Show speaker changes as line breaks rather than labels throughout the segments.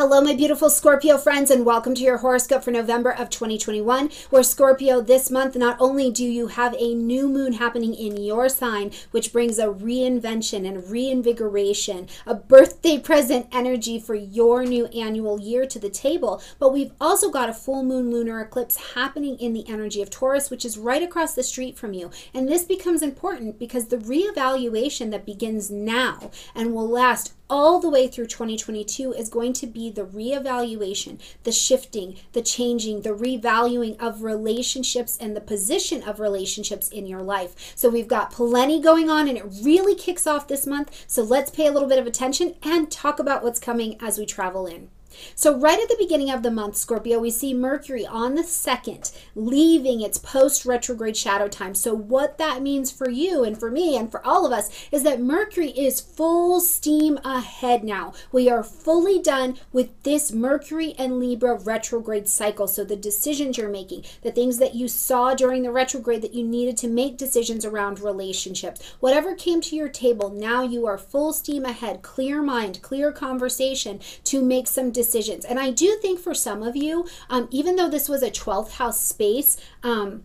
Hello, my beautiful Scorpio friends, and welcome to your horoscope for November of 2021. Where Scorpio, this month, not only do you have a new moon happening in your sign, which brings a reinvention and reinvigoration, a birthday present energy for your new annual year to the table, but we've also got a full moon lunar eclipse happening in the energy of Taurus, which is right across the street from you. And this becomes important because the reevaluation that begins now and will last all the way through 2022 is going to be the reevaluation, the shifting, the changing, the revaluing of relationships and the position of relationships in your life. So we've got plenty going on and it really kicks off this month. So let's pay a little bit of attention and talk about what's coming as we travel in. So, right at the beginning of the month, Scorpio, we see Mercury on the 2nd leaving its post retrograde shadow time. So, what that means for you and for me and for all of us is that Mercury is full steam ahead now. We are fully done with this Mercury and Libra retrograde cycle. So, the decisions you're making, the things that you saw during the retrograde that you needed to make decisions around relationships, whatever came to your table, now you are full steam ahead, clear mind, clear conversation to make some decisions decisions. And I do think for some of you, um, even though this was a 12th house space, um,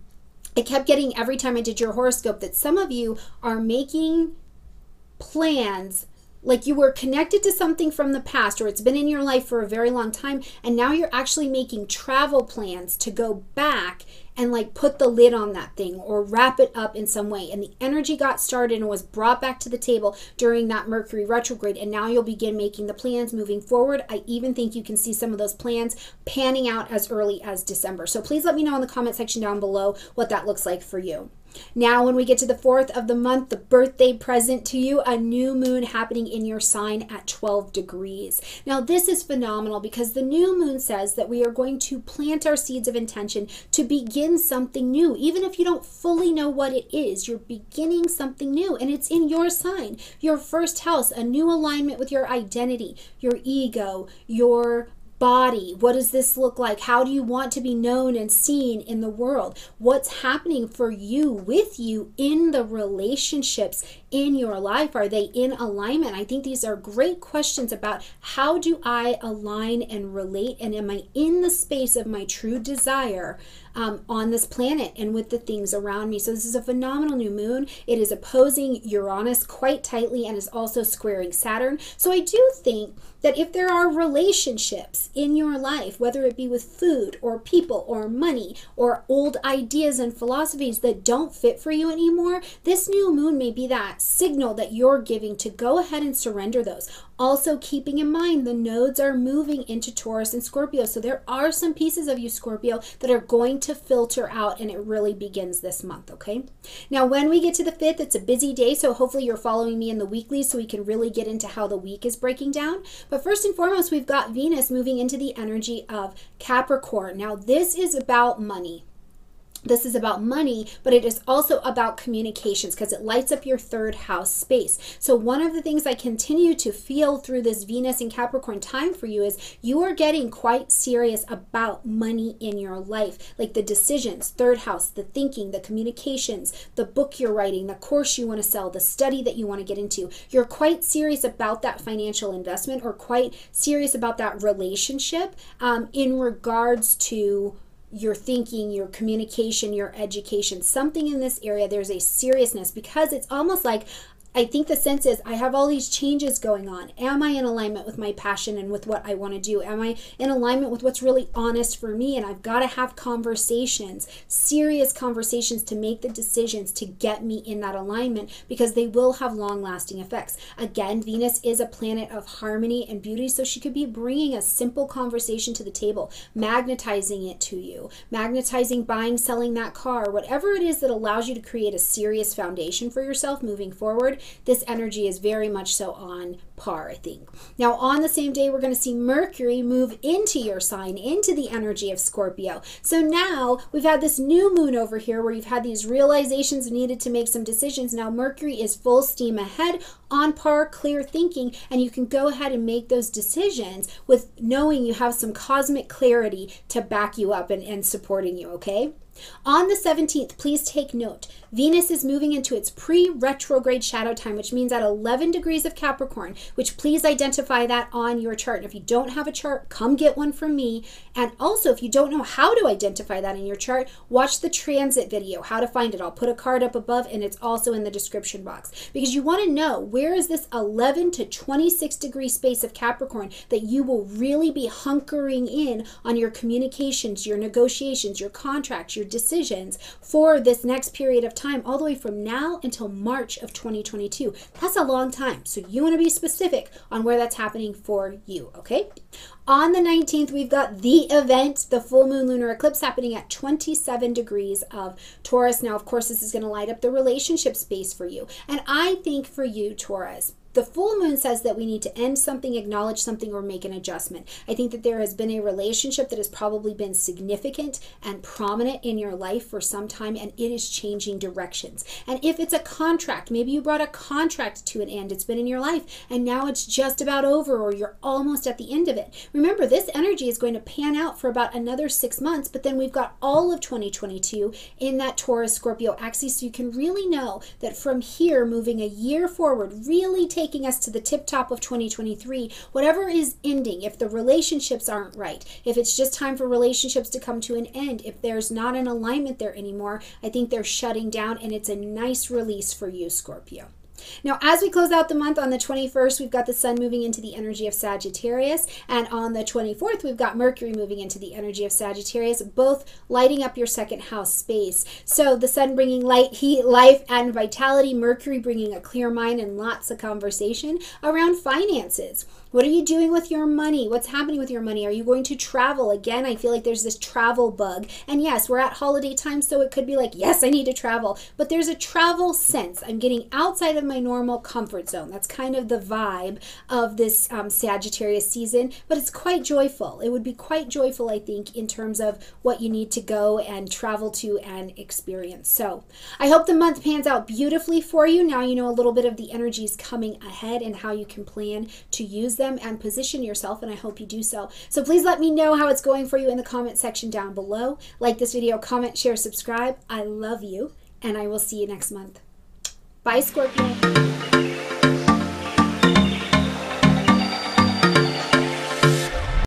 I kept getting every time I did your horoscope that some of you are making plans like you were connected to something from the past or it's been in your life for a very long time and now you're actually making travel plans to go back and like put the lid on that thing or wrap it up in some way. And the energy got started and was brought back to the table during that mercury retrograde. And now you'll begin making the plans moving forward. I even think you can see some of those plans panning out as early as december. So please let me know in the comment section down below what that looks like for you now, when we get to the fourth of the month, the birthday present to you, a new moon happening in your sign at 12 degrees. Now, this is phenomenal because the new moon says that we are going to plant our seeds of intention to begin something new. Even if you don't fully know what it is, you're beginning something new and it's in your sign, your first house, a new alignment with your identity, your ego, your body? What does this look like? How do you want to be known and seen in the world? What's happening for you with you in the relationships in your life? Are they in alignment? I think these are great questions about how do I align and relate? And am I in the space of my true desire um, on this planet and with the things around me? So, this is a phenomenal new moon. It is opposing Uranus quite tightly and is also squaring Saturn. So, I do think that if there are relationships in your life, whether it be with food or people or money or old ideas and philosophies that don't fit for you anymore, this new moon may be that signal that you're giving to go ahead and surrender those. Also, keeping in mind the nodes are moving into Taurus and Scorpio. So, there are some pieces of you, Scorpio, that are going to filter out, and it really begins this month, okay? Now, when we get to the 5th, it's a busy day. So, hopefully, you're following me in the weekly so we can really get into how the week is breaking down. But first and foremost, we've got Venus moving into the energy of Capricorn. Now, this is about money this is about money, but it is also about communications because it lights up your third house space. So, one of the things I continue to feel through this Venus and Capricorn time for you is you are getting quite serious about money in your life, like the decisions, third house, the thinking, the communications, the book you're writing, the course you want to sell, the study that you want to get into. You're quite serious about that financial investment or quite serious about that relationship um, in regards to your thinking, your communication, your education, something in this area, there's a seriousness because it's almost like I think the sense is I have all these changes going on. Am I in alignment with my passion and with what I want to do? Am I in alignment with what's really honest for me? And I've got to have conversations, serious conversations to make the decisions to get me in that alignment because they will have long lasting effects. Again, Venus is a planet of harmony and beauty, so she could be bringing a simple conversation to the table, magnetizing it to you, magnetizing buying, selling that car, whatever it is that allows you to create a serious foundation for yourself moving forward this energy is very much so on par, I think. Now, on the same day, we're going to see Mercury move into your sign, into the energy of Scorpio. So now we've had this new moon over here where you've had these realizations needed to make some decisions. Now, Mercury is full steam ahead, on par, clear thinking, and you can go ahead and make those decisions with knowing you have some cosmic clarity to back you up and, and supporting you, okay? On the 17th, please take note Venus is moving into its pre retrograde shadow time, which means at 11 degrees of Capricorn, which please identify that on your chart. And if you don't have a chart, come get one from me. And also, if you don't know how to identify that in your chart, watch the transit video, how to find it. I'll put a card up above and it's also in the description box because you want to know where is this 11 to 26 degree space of Capricorn that you will really be hunkering in on your communications, your negotiations, your contracts, your decisions for this next period of time, all the way from now until March of 2022. That's a long time. So you want to be specific on where that's happening for you, okay? On the 19th, we've got the event, the full moon lunar eclipse happening at 27 degrees of Taurus. Now, of course, this is going to light up the relationship space for you. And I think for you, Taurus, the full moon says that we need to end something, acknowledge something, or make an adjustment. I think that there has been a relationship that has probably been significant and prominent in your life for some time, and it is changing directions. And if it's a contract, maybe you brought a contract to an end, it's been in your life, and now it's just about over, or you're almost at the end of it. Remember, this energy is going to pan out for about another six months, but then we've got all of 2022 in that Taurus Scorpio axis, so you can really know that from here, moving a year forward, really take taking us to the tip top of 2023, whatever is ending, if the relationships aren't right, if it's just time for relationships to come to an end, if there's not an alignment there anymore, I think they're shutting down and it's a nice release for you, Scorpio. Now, as we close out the month on the 21st, we've got the sun moving into the energy of Sagittarius, and on the 24th, we've got Mercury moving into the energy of Sagittarius, both lighting up your second house space. So, the sun bringing light, heat, life, and vitality, Mercury bringing a clear mind and lots of conversation around finances. What are you doing with your money? What's happening with your money? Are you going to travel? Again, I feel like there's this travel bug. And yes, we're at holiday time, so it could be like, yes, I need to travel. But there's a travel sense. I'm getting outside of my normal comfort zone. That's kind of the vibe of this um, Sagittarius season, but it's quite joyful. It would be quite joyful, I think, in terms of what you need to go and travel to and experience. So I hope the month pans out beautifully for you. Now you know a little bit of the energies coming ahead and how you can plan to use them them and position yourself, and I hope you do so. So please let me know how it's going for you in the comment section down below. Like this video, comment, share, subscribe. I love you, and I will see you next month. Bye, Scorpio.